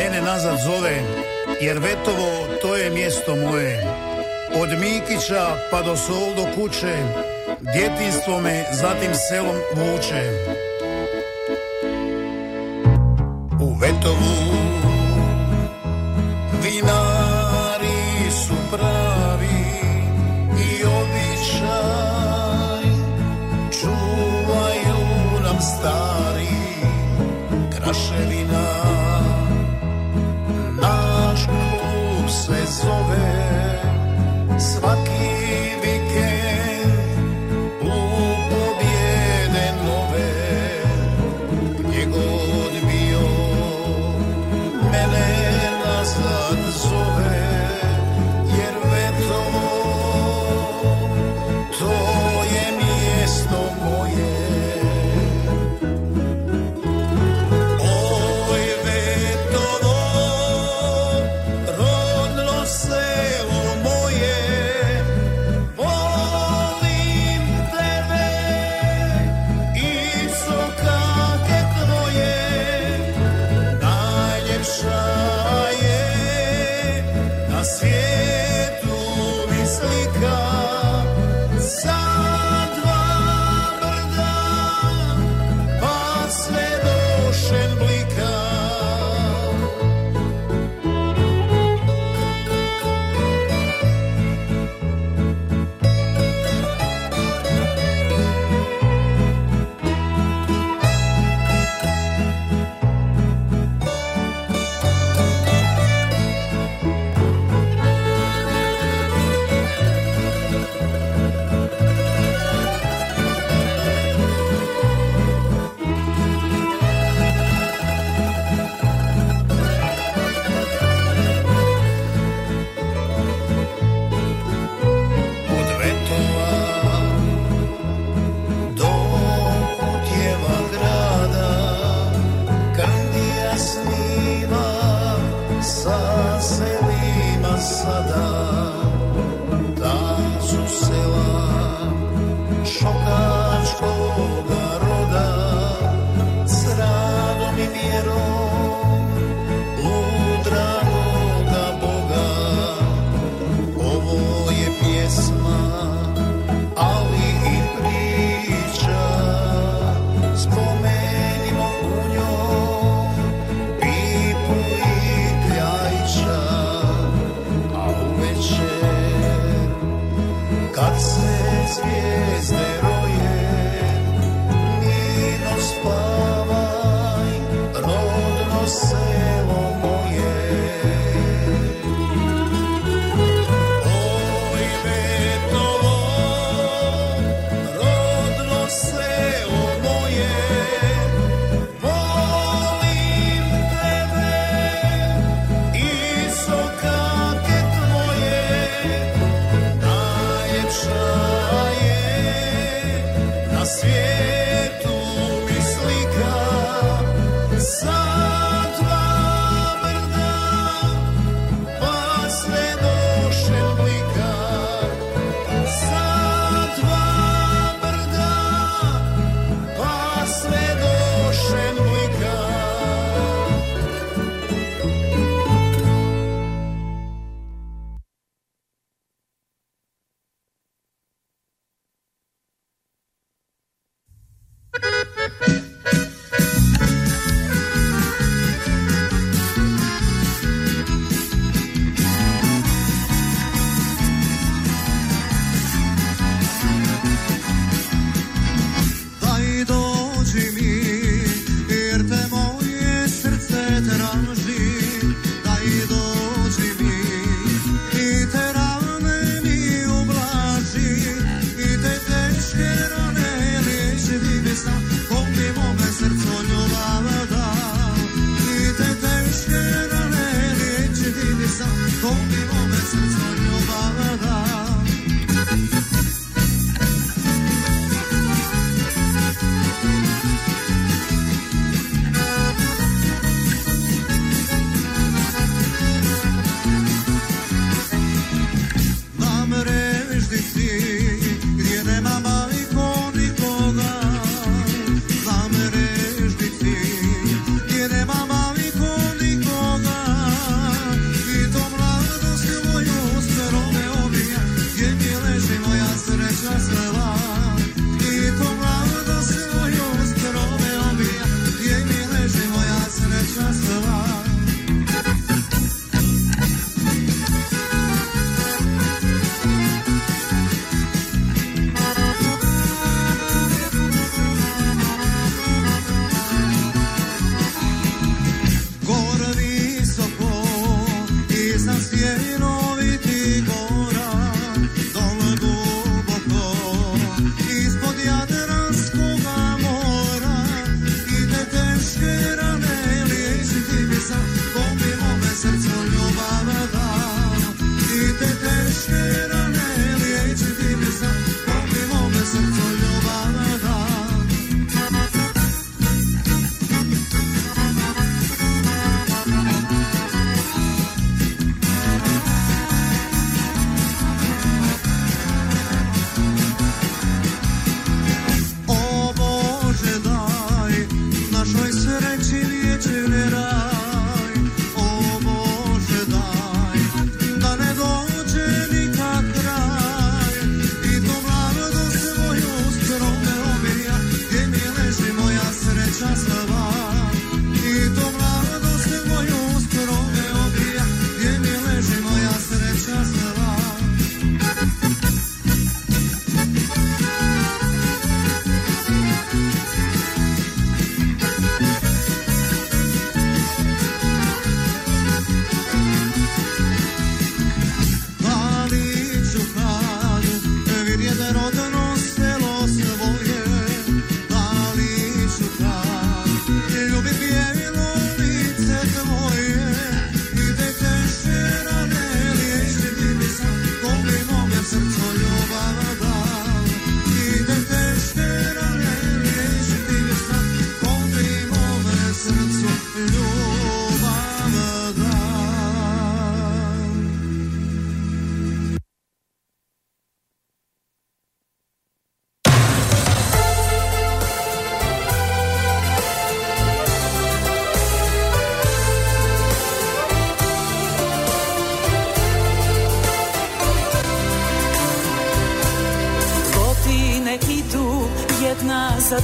mene nazad zove, jer Vetovo to je mjesto moje. Od Mikića pa do Sol do kuće, djetinstvo me zatim selom vuče. U Vetovu vina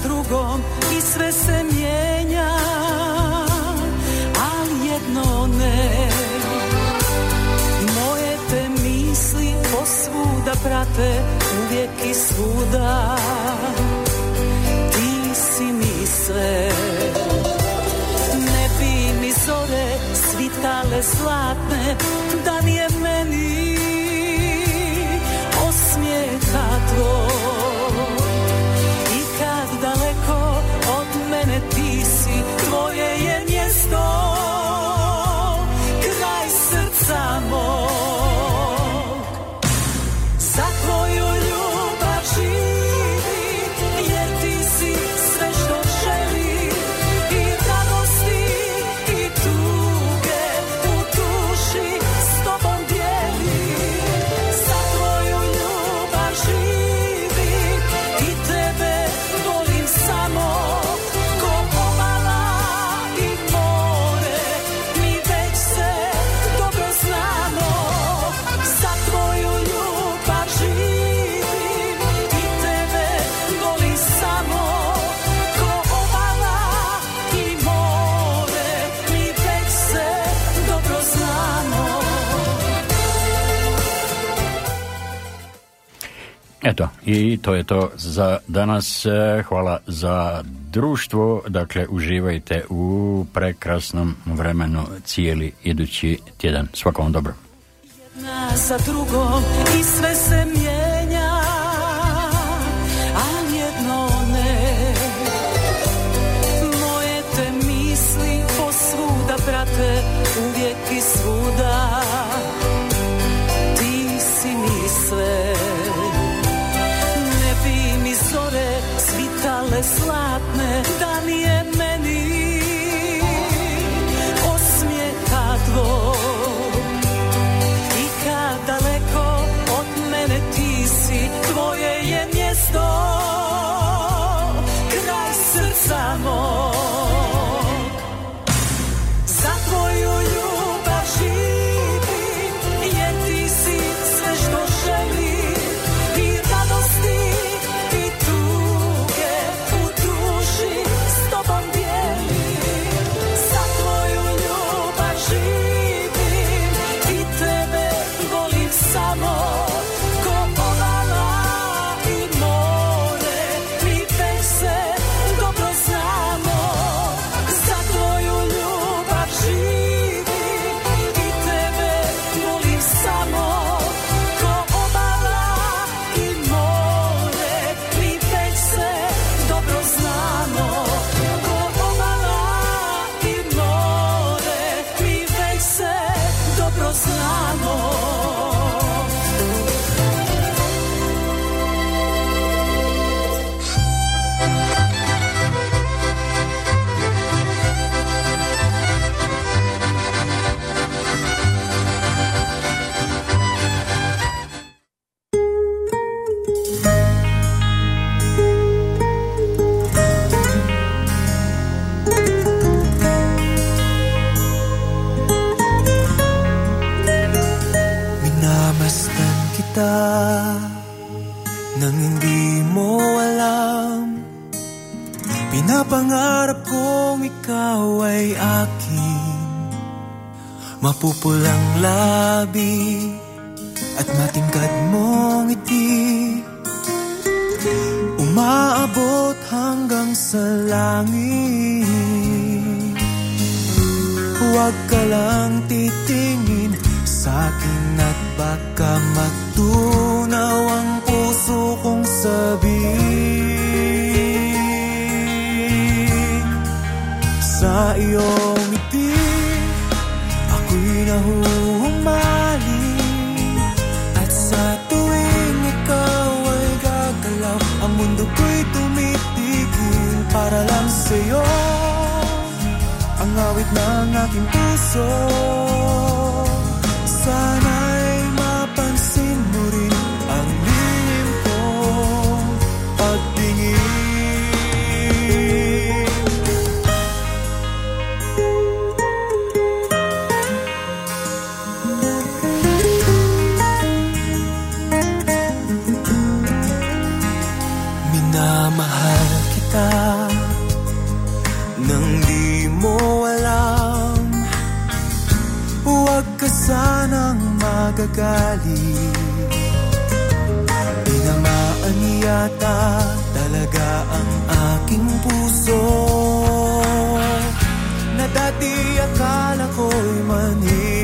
drugom i sve se mijenja, ali jedno ne. Moje te misli posvuda prate, uvijek i svuda, ti si mi sve. Ne bi mi zore svitale zlatne, da nije meni osmijeha tvoj. Eto, i to je to za danas. E, hvala za društvo. Dakle, uživajte u prekrasnom vremenu cijeli idući tjedan. Svakom dobro. Jedna za drugom i sve se mijenja, kita Nang hindi mo alam. Pinapangarap kong ikaw ay akin. Mapupulang labi At matingkad mong ngiti. Umaabot hanggang sa langit. Huwag ka lang titingin sa akin At baka magtunaw ang puso kong sabihin. Sa iyong ngiti Ako'y nahuhumaling At sa tuwing ikaw ay gagalaw Ang mundo ko'y tumitigil para lang sa'yo. Ang awit ng aking puso Sana'y magagalit Tinamaan yata talaga ang aking puso. Na dati akala ko'y manhid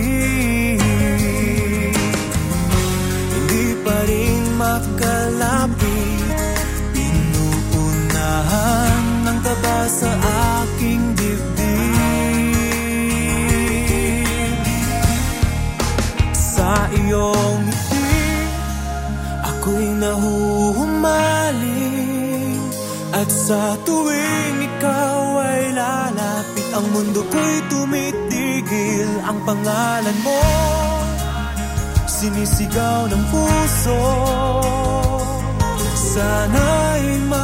sa tuwing ikaw ay lalapit Ang mundo ko'y tumitigil. Ang pangalan mo Sinisigaw ng puso. Sana'y madama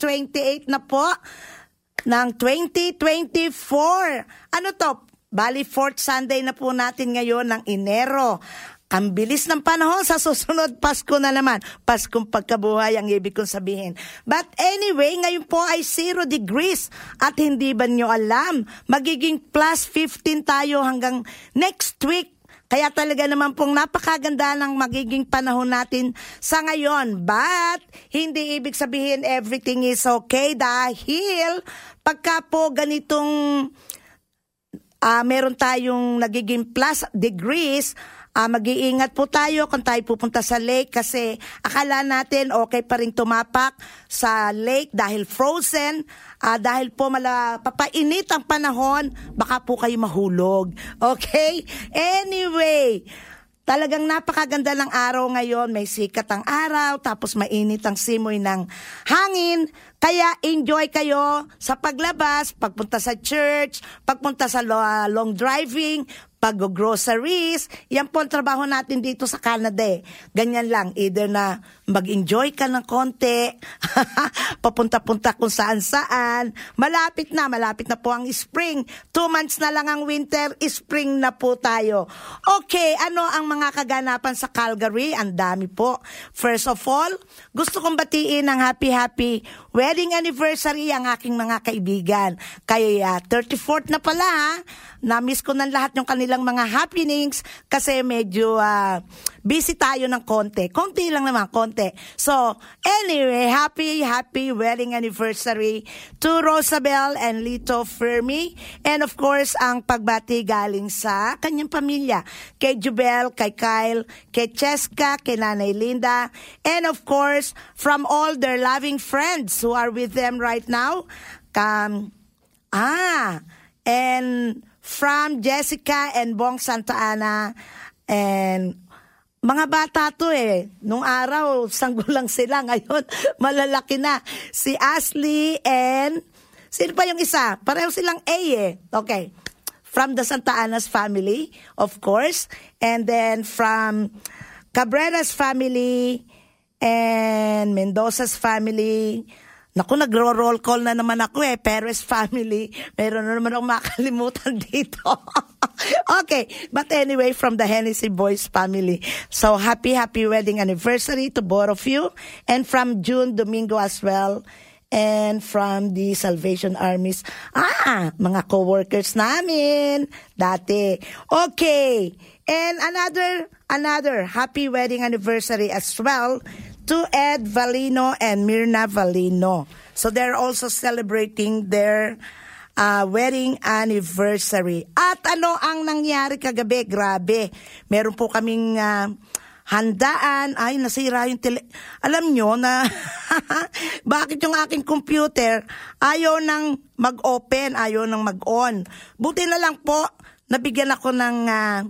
28 na po ng 2024. Ano to? Bali, fourth Sunday na po natin ngayon ng Enero. Ang bilis ng panahon sa susunod Pasko na naman. Paskong pagkabuhay ang ibig kong sabihin. But anyway, ngayon po ay 0 degrees. At hindi ba nyo alam, magiging plus 15 tayo hanggang next week. Kaya talaga naman pong napakaganda ng magiging panahon natin sa ngayon. But, hindi ibig sabihin everything is okay dahil pagka po ganitong uh, meron tayong nagiging plus degrees, uh, mag-iingat po tayo kung tayo pupunta sa lake kasi akala natin okay pa rin tumapak sa lake dahil frozen, uh, dahil po mala, papainit ang panahon, baka po kayo mahulog. Okay? Anyway, Talagang napakaganda ng araw ngayon. May sikat ang araw, tapos mainit ang simoy ng hangin. Kaya enjoy kayo sa paglabas, pagpunta sa church, pagpunta sa long driving, pag-groceries. Yan po ang trabaho natin dito sa Canada eh. Ganyan lang, either na mag-enjoy ka ng konti, papunta-punta kung saan-saan. Malapit na, malapit na po ang spring. Two months na lang ang winter, spring na po tayo. Okay, ano ang mga kaganapan sa Calgary? Ang dami po. First of all, gusto kong batiin ng happy-happy wedding anniversary ang aking mga kaibigan. Kaya uh, 34th na pala ha. Na-miss ko ng lahat yung kanilang mga happenings kasi medyo uh, busy tayo ng konti. Konti lang naman, konti. So, anyway, happy, happy wedding anniversary to Rosabel and Lito Fermi. And of course, ang pagbati galing sa kanyang pamilya. Kay Jubel, kay Kyle, kay Cheska, kay Nanay Linda. And of course, from all their loving friends who are with them right now. Um, ah, and from Jessica and Bong Santa Ana and mga bata to eh. Nung araw, sanggol lang sila. Ngayon, malalaki na. Si Ashley and... Sino pa yung isa? Pareho silang A eh. Okay. From the Santa Ana's family, of course. And then from Cabrera's family and Mendoza's family. Naku, nagro-roll call na naman ako eh. Perez family. Meron na naman akong makalimutan dito. okay, but anyway, from the Hennessy Boys family. So, happy, happy wedding anniversary to both of you. And from June Domingo as well. And from the Salvation Armies. Ah, mga co-workers namin. Dati. Okay. And another, another happy wedding anniversary as well to Ed Valino and Mirna Valino. So they're also celebrating their uh, wedding anniversary. At ano ang nangyari kagabi? Grabe. Meron po kaming uh, handaan. Ay, nasira yung tele... Alam nyo na bakit yung aking computer ayaw nang mag-open, ayaw nang mag-on. Buti na lang po, nabigyan ako ng... Uh,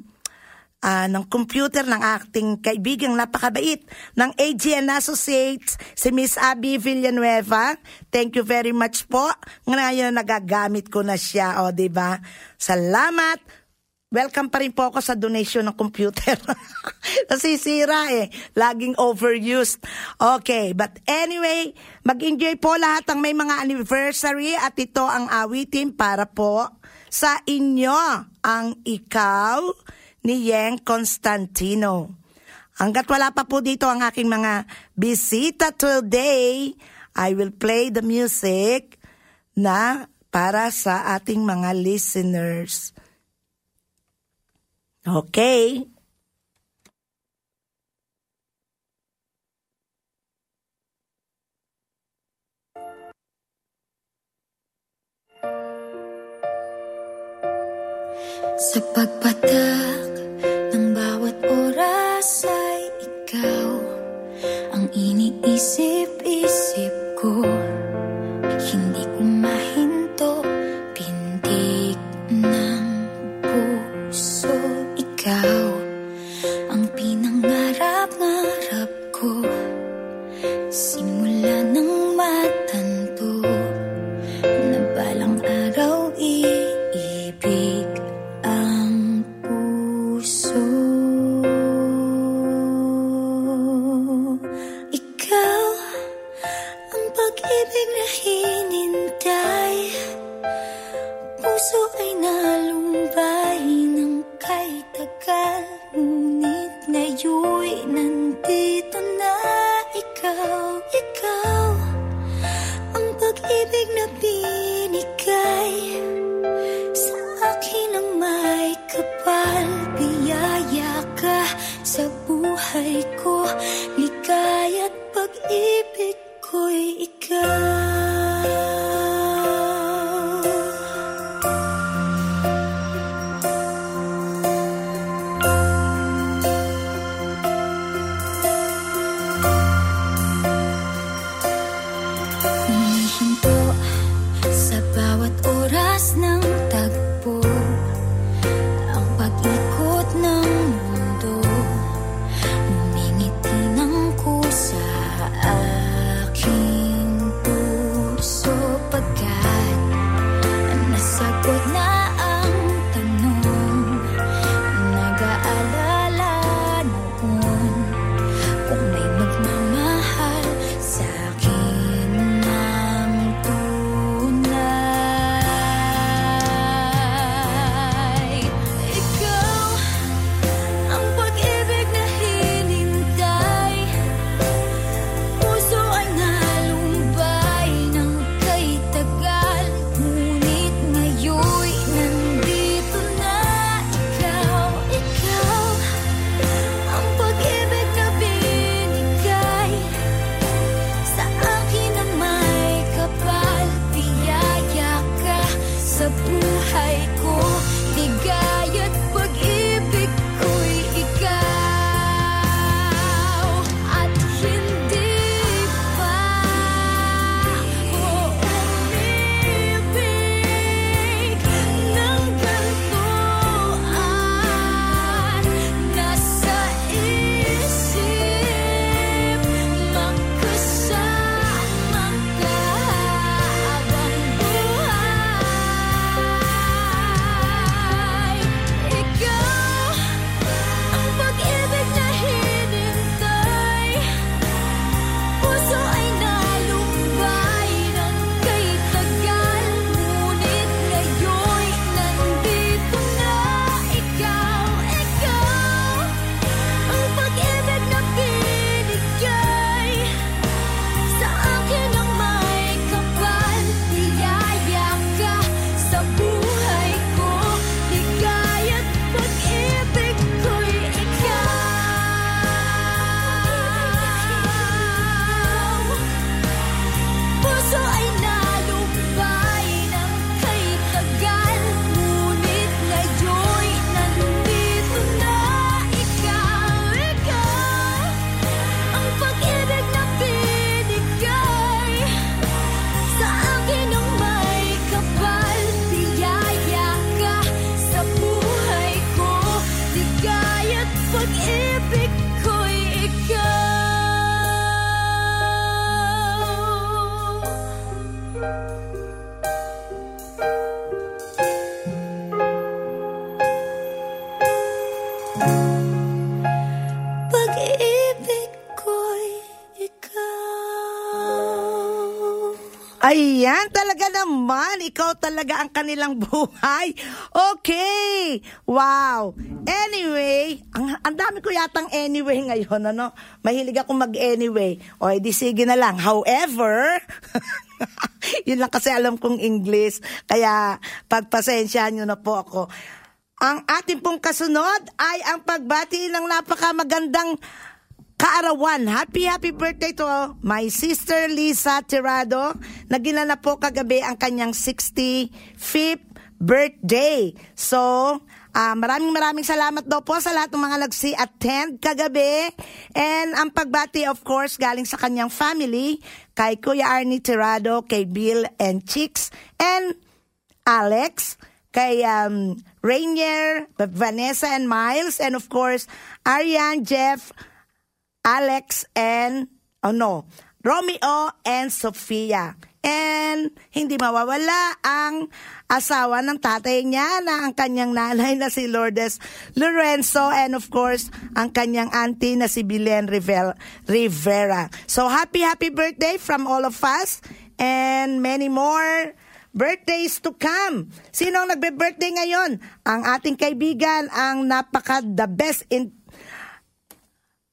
uh, ng computer ng ating kaibigang napakabait ng AGN Associates, si Miss Abby Villanueva. Thank you very much po. Ngayon nagagamit ko na siya, o oh, ba? Diba? Salamat. Welcome pa rin po ako sa donation ng computer. Nasisira eh. Laging overused. Okay, but anyway, mag-enjoy po lahat ng may mga anniversary at ito ang awitin para po sa inyo ang ikaw ni Yang Constantino. Hanggat wala pa po dito ang aking mga bisita today, I will play the music na para sa ating mga listeners. Okay. Sa pagpatak bawat oras ay ikaw Ang iniisip-isip ko. Hindi ko mahinto Ayan, talaga naman. Ikaw talaga ang kanilang buhay. Okay. Wow. Anyway, ang, ang dami ko yatang anyway ngayon, ano? Mahilig ako mag-anyway. O, edi sige na lang. However, yun lang kasi alam kong English. Kaya, pagpasensyahan nyo na po ako. Ang ating pong kasunod ay ang pagbati ng napakamagandang kaarawan. Happy, happy birthday to my sister Lisa Tirado na ginanap po kagabi ang kanyang 65th birthday. So, ah, maraming maraming salamat daw po sa lahat ng mga nagsi-attend kagabi. And ang pagbati, of course, galing sa kanyang family, kay Kuya Arnie Tirado, kay Bill and Chicks, and Alex, kay um, Rainier, Vanessa and Miles, and of course, Ariane, Jeff, Alex, and, oh no, Romeo and Sofia. And hindi mawawala ang asawa ng tatay niya na ang kanyang nanay na si Lourdes Lorenzo and of course ang kanyang auntie na si Rivel, Rivera. So happy happy birthday from all of us and many more birthdays to come. Sino ang nagbe-birthday ngayon? Ang ating kaibigan, ang napaka the best in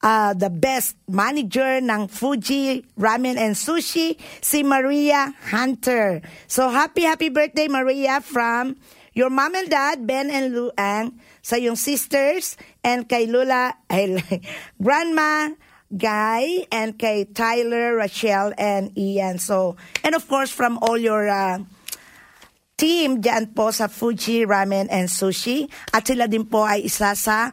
uh, the best manager ng Fuji Ramen and Sushi, si Maria Hunter. So happy, happy birthday Maria from your mom and dad, Ben and Luang, sa yung sisters, and kay Lula, ay, grandma, Guy, and kay Tyler, Rachel, and Ian. So, and of course from all your uh, team dyan po sa Fuji Ramen and Sushi. At sila din po ay isa sa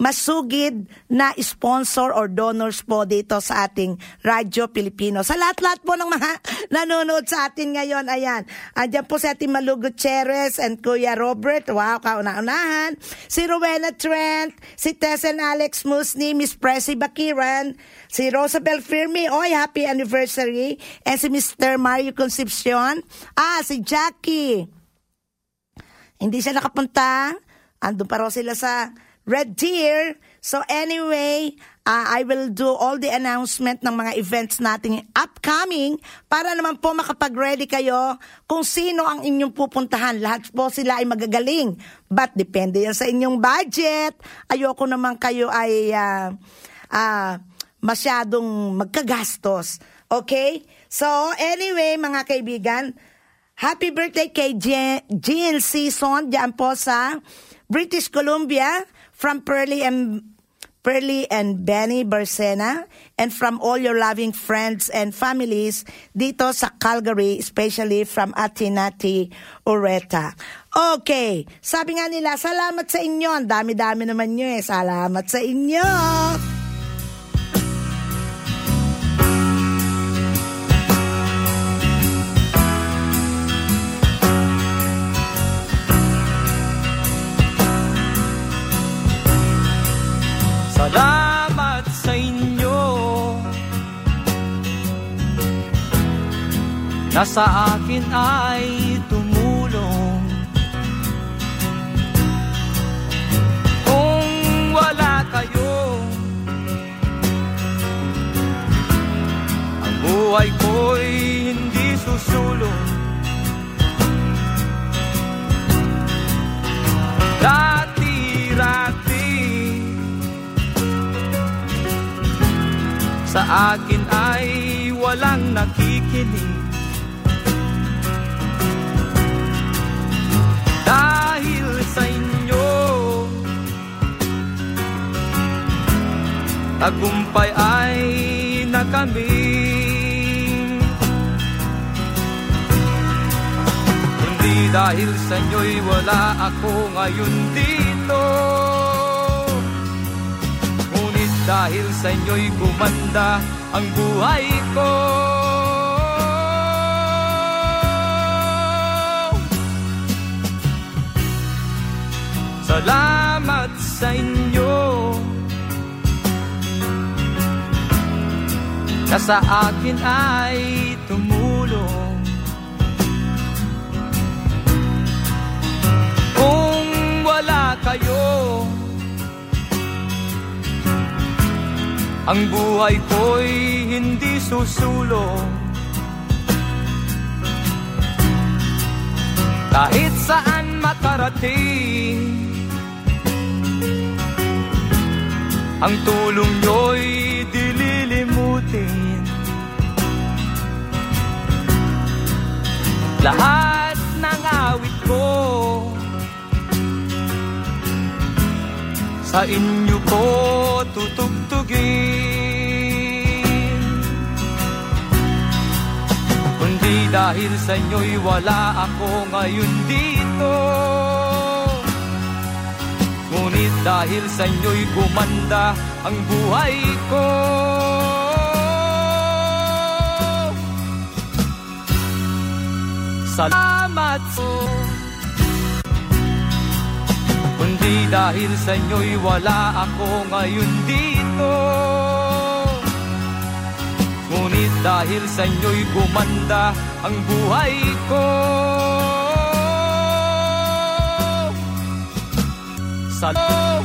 masugid na sponsor or donors po dito sa ating Radyo Pilipino. Sa lahat-lahat po ng mga nanonood sa atin ngayon, ayan. Andyan po si ating Malu Gutierrez and Kuya Robert. Wow, kauna-unahan. Si Rowena Trent, si Tess and Alex Musni, Miss Pressy Bakiran, si Rosabel Firmi, oy, happy anniversary. And si Mr. Mario Concepcion. Ah, si Jackie. Hindi siya nakapunta. Andun pa raw sila sa Red Deer. So anyway, uh, I will do all the announcement ng mga events natin upcoming para naman po makapag-ready kayo kung sino ang inyong pupuntahan. Lahat po sila ay magagaling. But depende yan sa inyong budget. Ayoko naman kayo ay uh, uh, masyadong magkagastos. Okay? So anyway, mga kaibigan, happy birthday kay Je- Jean Season dyan po sa British Columbia from Pearly and Pearly and Benny Bersena and from all your loving friends and families dito sa Calgary, especially from Atinati Ureta. Okay, sabi nga nila, salamat sa inyo. Ang dami-dami naman nyo eh. Salamat sa inyo. Na sa akin ay tumulong. Kung wala kayo Ang buhay ko'y hindi susulong. Dati-rati Sa akin ay walang nakikinig Tagumpay ay nakamit Kundi dahil sa inyo'y wala ako ngayon dito. Ngunit dahil sa inyo'y gumanda ang buhay ko. Salamat sa inyo Na sa akin ay tumulong. Kung wala kayo Ang buhay ko'y hindi susulong. Kahit saan makarating Ang tulong nyo'y Lahat ng awit ko. Sa inyo ko tutugtugin. Kundi dahil sa inyo'y wala ako ngayon dito. Ngunit dahil sa inyo'y gumanda ang buhay ko Salamat. Po Kundi dahil sa inyo'y wala ako ngayon dito. Ngunit dahil sa inyo'y gumanda ang buhay ko. Salamat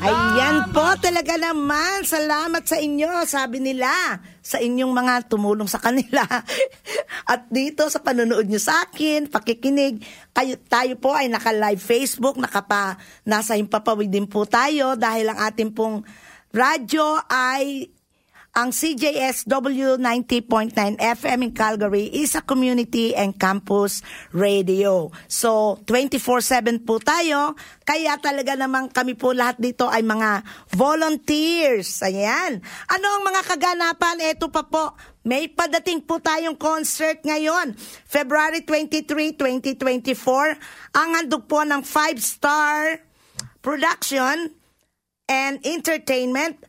Ayan po, talaga naman. Salamat sa inyo, sabi nila. Sa inyong mga tumulong sa kanila. At dito sa panonood nyo sa akin, pakikinig. Kayo, tayo po ay naka-live Facebook, nakapa, nasa himpapawid din po tayo dahil ang ating pong radyo ay ang CJSW 90.9 FM in Calgary is a community and campus radio. So, 24-7 po tayo. Kaya talaga naman kami po lahat dito ay mga volunteers. Ayan. Ano ang mga kaganapan? Ito pa po. May padating po tayong concert ngayon. February 23, 2024. Ang handog po ng 5-star production and entertainment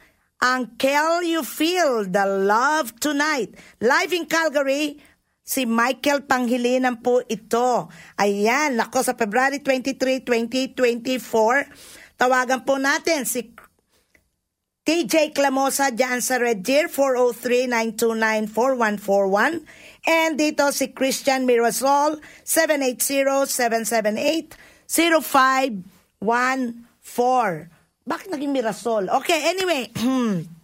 ang Can You Feel the Love Tonight. Live in Calgary, si Michael Panghilinan po ito. Ayan, nako sa February 23, 2024. Tawagan po natin si TJ Clamosa dyan sa Red Deer, 403-929-4141. And dito si Christian Mirasol, 780-778-0514. Bakit naging Mirasol? Okay, anyway.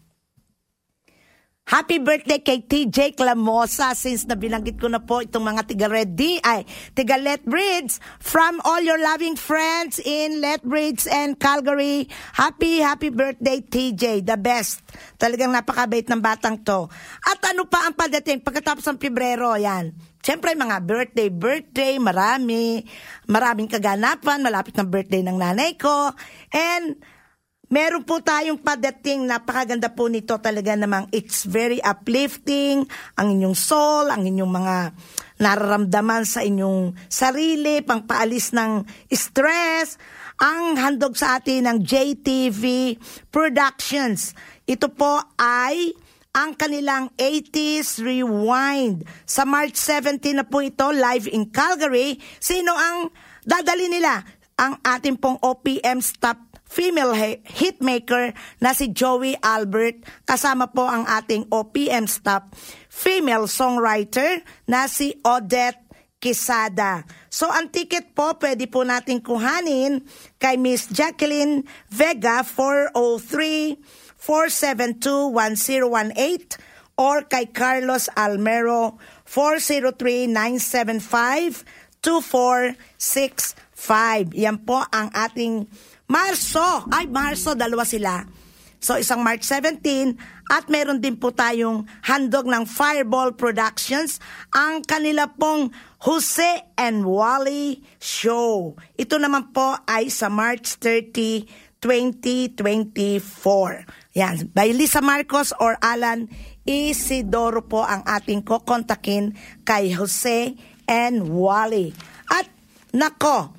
Happy birthday kay TJ Clamosa since na binanggit ko na po itong mga tiga Red D, ay tiga Lethbridge from all your loving friends in Lethbridge and Calgary. Happy, happy birthday TJ, the best. Talagang napakabait ng batang to. At ano pa ang padating pagkatapos ng Pebrero, yan. Siyempre, mga birthday, birthday, marami, maraming kaganapan, malapit ng birthday ng nanay ko. And Meron po tayong padating, napakaganda po nito talaga namang it's very uplifting, ang inyong soul, ang inyong mga nararamdaman sa inyong sarili, pangpaalis ng stress, ang handog sa atin ng JTV Productions. Ito po ay ang kanilang 80s Rewind. Sa March 17 na po ito, live in Calgary. Sino ang dadali nila? Ang ating pong OPM staff female hitmaker na si Joey Albert kasama po ang ating OPM staff female songwriter na si Odette Quesada. So ang ticket po pwede po natin kuhanin kay Miss Jacqueline Vega 403 472-1018 or kay Carlos Almero 403-975-2465. Yan po ang ating Marso. Ay, Marso, dalawa sila. So, isang March 17 at meron din po tayong handog ng Fireball Productions, ang kanila pong Jose and Wally Show. Ito naman po ay sa March 30, 2024. Yan, by Lisa Marcos or Alan Isidoro po ang ating kokontakin kay Jose and Wally. At nako,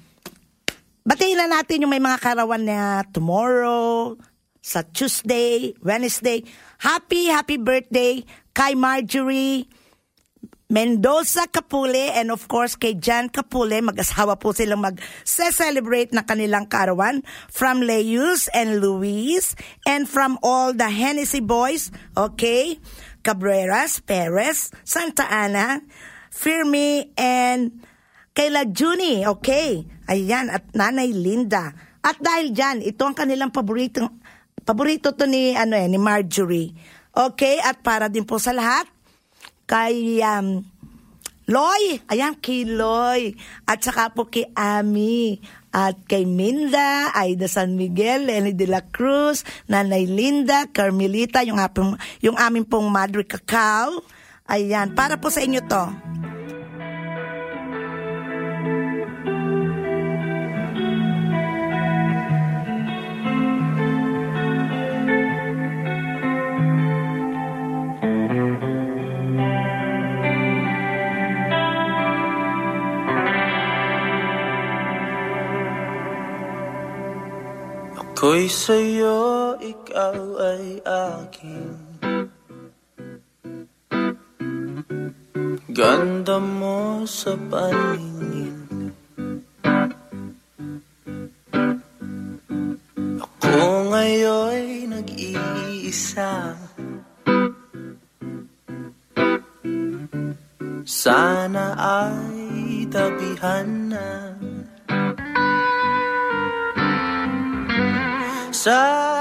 Batiin na natin yung may mga karawan na tomorrow, sa Tuesday, Wednesday. Happy, happy birthday kay Marjorie Mendoza Capule and of course kay Jan Capule. Mag-asawa po silang mag-celebrate na kanilang karawan from Leus and Luis and from all the Hennessy boys. Okay? Cabreras, Perez, Santa Ana, Firme, and Kayla Juni, okay. Ayan, at Nanay Linda. At dahil dyan, ito ang kanilang paborito, paborito to ni, ano eh, ni Marjorie. Okay, at para din po sa lahat, kay um, Loy, ayan, kay Loy. At saka po kay Ami. At kay Minda, Aida San Miguel, Lenny de la Cruz, Nanay Linda, Carmelita, yung, apong, yung aming pong Madre Cacao. Ayan, para po sa inyo to. Ako'y sa'yo, ikaw ay akin. Ganda mo sa paningin. Ako ngayon'y nag-iisa. Sana ay tabihan na Sa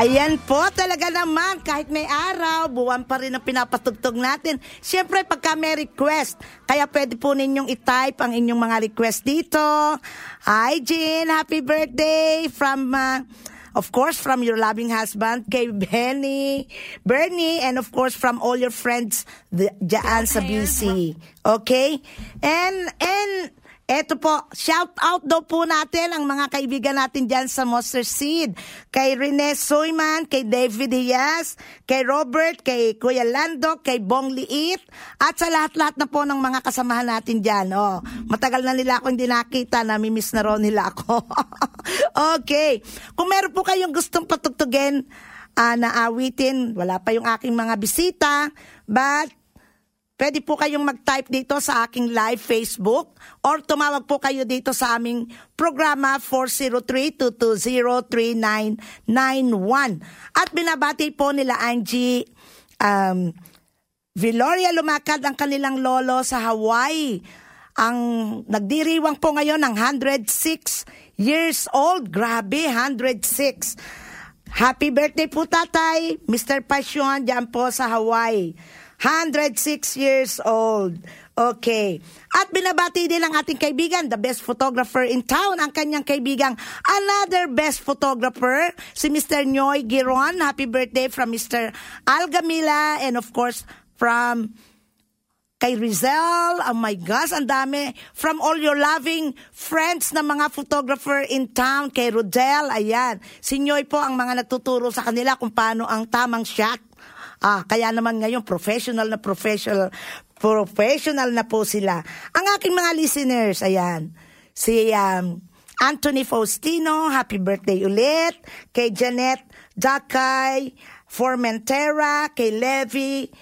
Ayan po, talaga naman, kahit may araw, buwan pa rin ang pinapatugtog natin. Siyempre, pagka may request, kaya pwede po ninyong i-type ang inyong mga request dito. Hi, Jean, happy birthday from, uh, of course, from your loving husband, kay Benny, Bernie, and of course, from all your friends the, dyan sa BC. Okay? And, and, Eto po, shout out daw po natin ang mga kaibigan natin dyan sa Monster Seed. Kay Rene Soyman, kay David Diaz, kay Robert, kay Kuya Lando, kay Bong Liit, at sa lahat-lahat na po ng mga kasamahan natin dyan. Oh, matagal na nila ako hindi nakita, namimiss na raw nila ako. okay. Kung meron po kayong gustong patugtugin, ah, na awitin, wala pa yung aking mga bisita, but pwede po kayong mag-type dito sa aking live Facebook or tumawag po kayo dito sa aming programa 403-220-3991. At binabati po nila Angie um, Viloria Lumakad ang kanilang lolo sa Hawaii. Ang nagdiriwang po ngayon ng 106 years old. Grabe, 106. Happy birthday po tatay, Mr. Pasyon, dyan po sa Hawaii. 106 years old. Okay. At binabati din ang ating kaibigan, the best photographer in town, ang kanyang kaibigang another best photographer, si Mr. Noy Giron. Happy birthday from Mr. Algamila and of course from kay Rizal, oh my gosh, ang dami. From all your loving friends na mga photographer in town, kay Rodel, ayan. Si Nyoy po ang mga nagtuturo sa kanila kung paano ang tamang shot. Ah, kaya naman ngayon, professional na professional, professional na po sila. Ang aking mga listeners, ayan. Si um, Anthony Faustino, happy birthday ulit. Kay Janet Dakay, Formentera, kay Levi,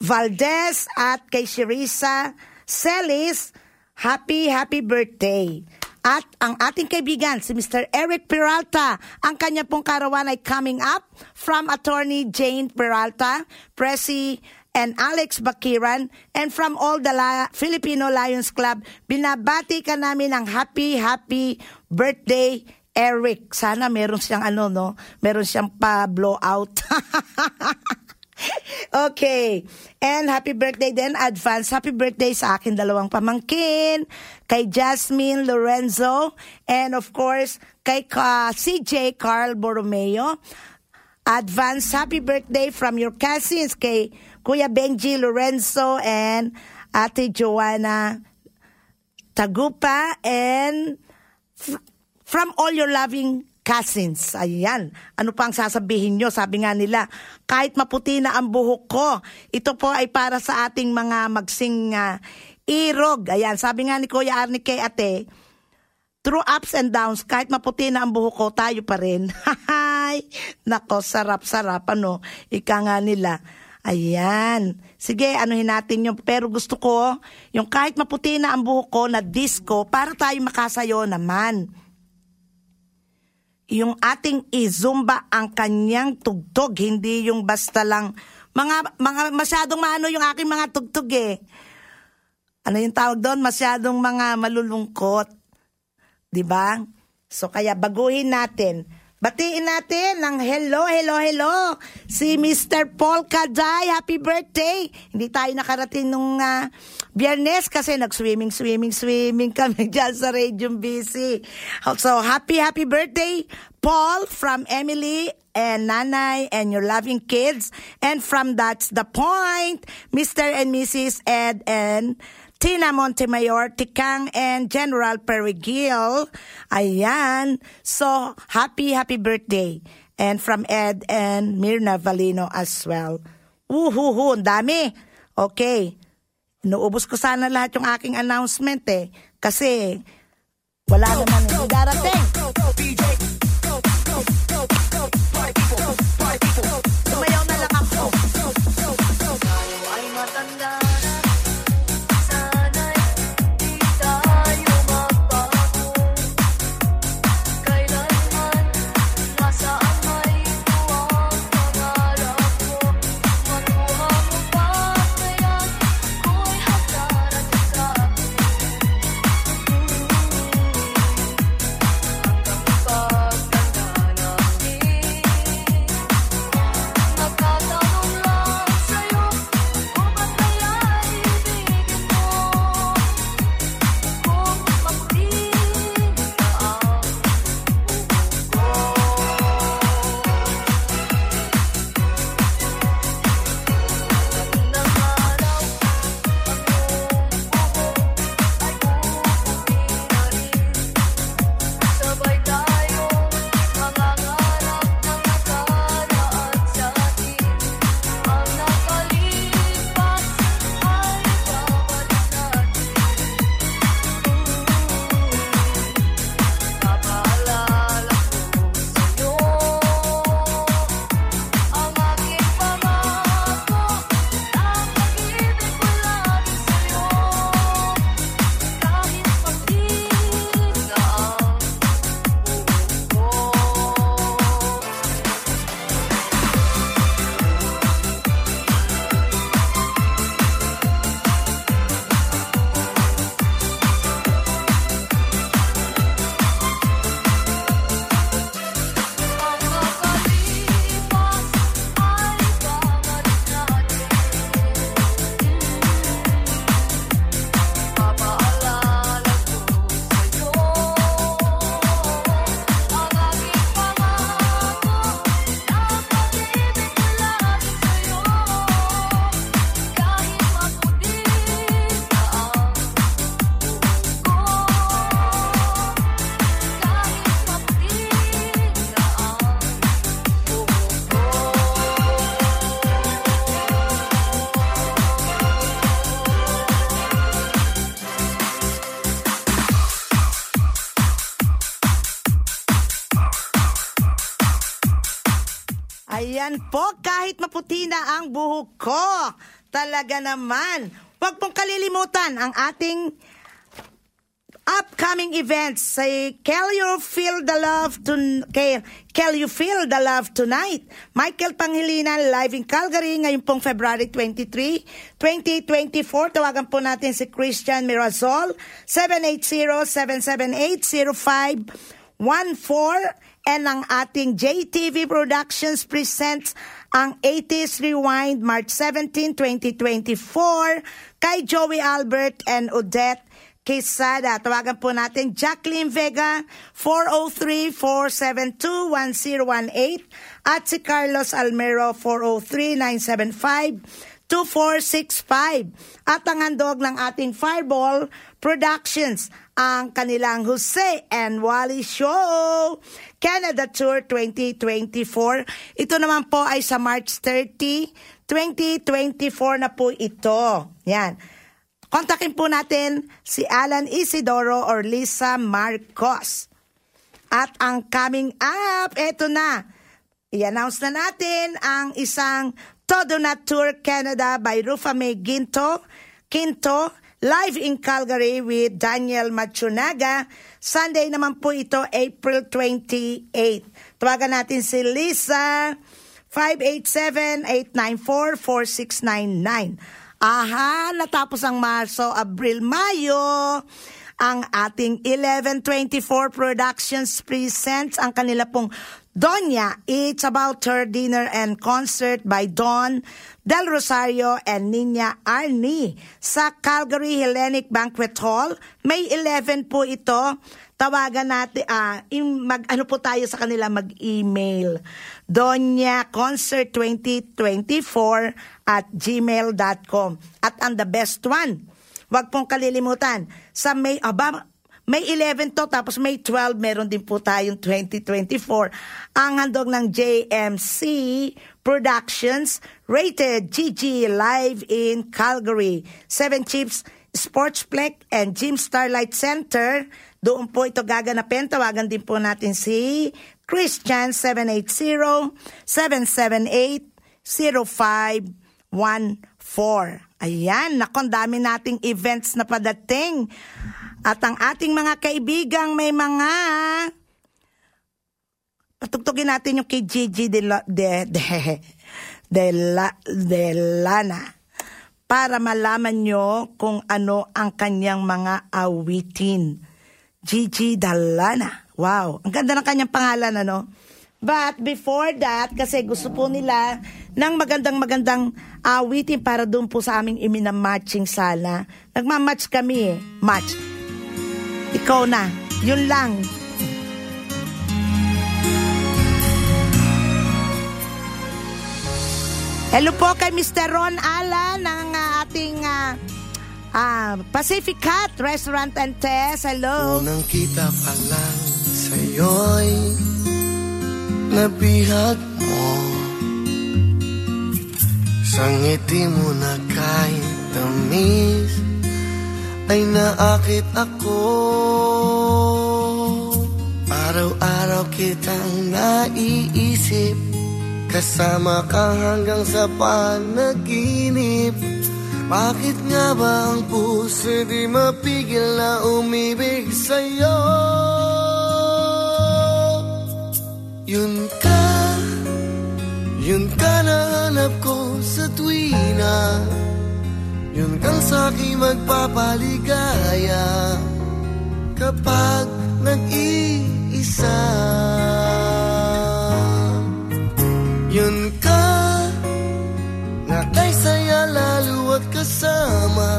Valdez at kay Sherisa Celis, happy, happy birthday. At ang ating kaibigan, si Mr. Eric Peralta, ang kanya pong karawan ay coming up from attorney Jane Peralta, Presi and Alex Bakiran, and from all the La- Filipino Lions Club, binabati ka namin ng happy, happy birthday, Eric. Sana meron siyang ano, no? Meron siyang pa-blow out. Okay. And happy birthday din, advance happy birthday sa akin dalawang pamangkin, kay Jasmine Lorenzo, and of course, kay uh, CJ Carl Borromeo. Advance happy birthday from your cousins kay Kuya Benji Lorenzo and Ate Joanna Tagupa and f- from all your loving cousins. Ayan. Ano pa ang sasabihin nyo? Sabi nga nila, kahit maputi na ang buhok ko, ito po ay para sa ating mga magsing uh, irog. Ayan. Sabi nga ni Kuya Arnie kay ate, through ups and downs, kahit maputi na ang buhok ko, tayo pa rin. Hay! Nako, sarap-sarap. Ano? Ika nga nila. Ayan. Sige, anuhin natin yung, pero gusto ko, yung kahit maputi na ang buhok ko na disco, para tayo makasayo naman yung ating izumba ang kanyang tugtog, hindi yung basta lang mga mga masyadong maano yung aking mga tugtog eh. Ano yung tawag doon? Masyadong mga malulungkot. 'Di ba? So kaya baguhin natin. Batiin natin ng hello, hello, hello. Si Mr. Paul Kaday, happy birthday. Hindi tayo nakarating nung uh, biyernes kasi nag-swimming, swimming, swimming kami dyan sa Radio BC. So, happy, happy birthday, Paul from Emily and Nanay and your loving kids. And from That's the Point, Mr. and Mrs. Ed and Tina Montemayor, Tikang, and General Perigil. Ayan. So, happy, happy birthday. And from Ed and Mirna Valino as well. Uhuhu, ang dami. Okay. Inuubos ko sana lahat yung aking announcement eh. Kasi, wala naman hindi darating. Ayan po, kahit maputi na ang buhok ko. Talaga naman. Huwag pong kalilimutan ang ating upcoming events. Say, Can You Feel the Love to Can, Can You Feel the Love Tonight? Michael Pangilinan live in Calgary ngayong pong February 23, 2024. Tawagan po natin si Christian Mirazol 780-778-0514 and ang ating JTV Productions presents ang 80s Rewind March 17, 2024 kay Joey Albert and Odette Quesada. Tawagan po natin Jacqueline Vega 403-472-1018 at si Carlos Almero 403-975-2465 at ang handog ng ating Fireball Productions ang kanilang Jose and Wally Show Canada Tour 2024. Ito naman po ay sa March 30, 2024 na po ito. Yan. Kontakin po natin si Alan Isidoro or Lisa Marcos. At ang coming up, eto na. I-announce na natin ang isang Todo na Tour Canada by Rufa May Ginto, Quinto, live in Calgary with Daniel Machunaga. Sunday naman po ito, April 28. Tawagan natin si Lisa, 587-894-4699. Aha, natapos ang Marso, Abril, Mayo. Ang ating 1124 Productions presents ang kanila pong Donya. It's about her dinner and concert by Don Del Rosario and Nina Arnie sa Calgary Hellenic Banquet Hall. May 11 po ito. Tawagan natin, ah, mag, ano po tayo sa kanila, mag-email. Donya Concert 2024 at gmail.com. At ang the best one, wag pong kalilimutan, sa May, aba, May 11 to, tapos May 12, meron din po tayong 2024. Ang handog ng JMC Productions, rated GG Live in Calgary. Seven Chips Sportsplex and Gym Starlight Center. Doon po ito gaganapin. Tawagan din po natin si Christian 780-778-0514. Ayan, nakon nating events na padating. At ang ating mga kaibigang may mga patugtugin natin yung kay Gigi de, La- de, de, de, La, de Lana para malaman nyo kung ano ang kanyang mga awitin. Gigi Dalana. Wow, ang ganda ng kanyang pangalan, ano? But before that, kasi gusto po nila ng magandang-magandang awitin para doon po sa aming iminamatching sala. Nagmamatch kami eh. Match. Ikaw na. Yun lang. Hello po kay Mr. Ron Ala ng ah, ating ah, ah, Pacific Cat Restaurant and Test. Hello. Unang kita pa lang sa'yo'y nabihag mo Sa ngiti mo na kahit tamis ay naakit ako. Araw-araw kitang naiisip. Kasama ka hanggang sa panaginip. Bakit nga ba ang puso di mapigil na umibig sa'yo? Yun ka, yun ka na hanap ko sa tuwina Yun kang sa'kin magpapaligaya Kapag nag-iisa. Yun ka na kay saya lalo at kasama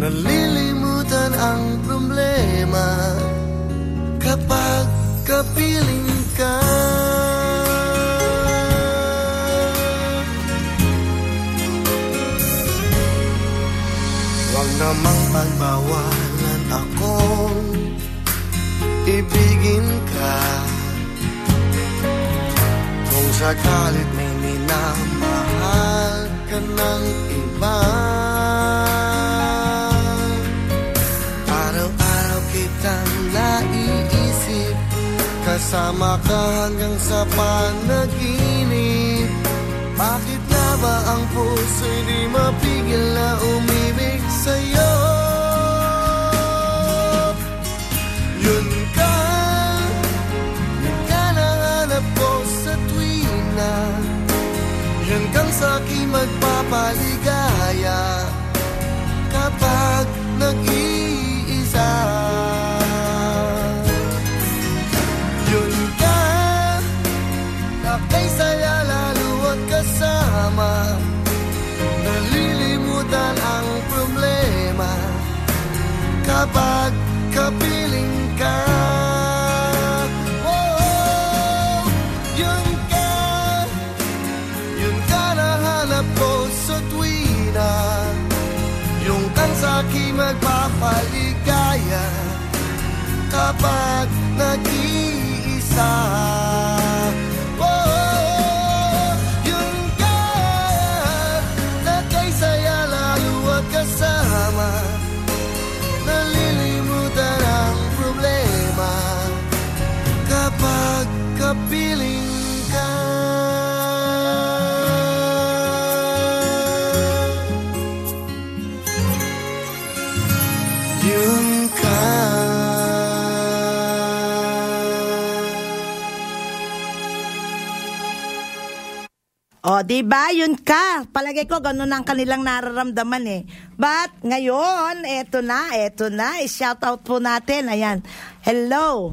Nalilimutan ang problema Kapag kapiling ka namang pagbawalan akong ibigin ka. Kung sakalit may minamahal ka ng iba. Araw-araw kitang naiisip Kasama ka hanggang sa panaginip. Bakit na ba ang puso'y di mapigil na umibig sa'yo? Di ba? Yun ka. Palagay ko, ganun ang kanilang nararamdaman eh. But, ngayon, eto na, eto na. I-shout out po natin. Ayan. Hello.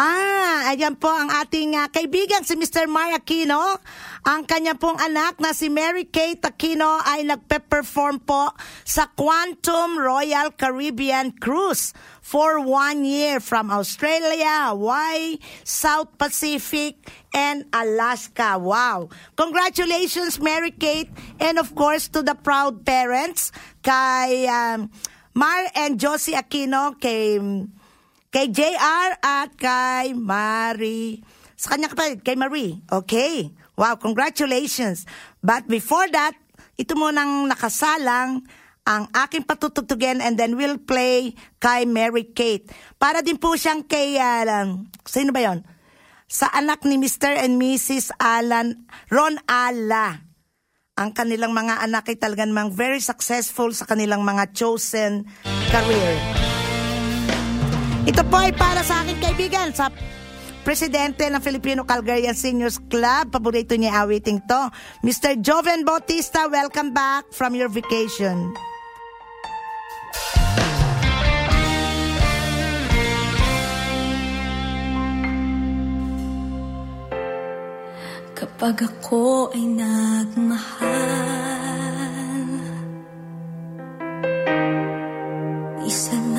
Ah, ayan po ang ating ah, kaibigan si Mr. Mar Aquino. Ang kanya pong anak na si Mary Kate Aquino ay nagpe-perform po sa Quantum Royal Caribbean Cruise for one year from Australia, Hawaii, South Pacific, and Alaska. Wow. Congratulations, Mary Kate. And of course, to the proud parents, kay um, Mar and Josie Aquino, kay kay JR at kay Marie. Sa kanya kapatid, kay Marie. Okay. Wow, congratulations. But before that, ito munang nakasalang ang aking patutugtugin and then we'll play kay Mary Kate. Para din po siyang kay, uh, sino ba yon? Sa anak ni Mr. and Mrs. Alan, Ron Ala. Ang kanilang mga anak ay talagang mang very successful sa kanilang mga chosen career. Ito po ay para sa aking kaibigan sa presidente ng Filipino Calgarian Seniors Club. Paborito niya awiting to. Mr. Joven Bautista, welcome back from your vacation. Kapag ako ay nagmahal Isa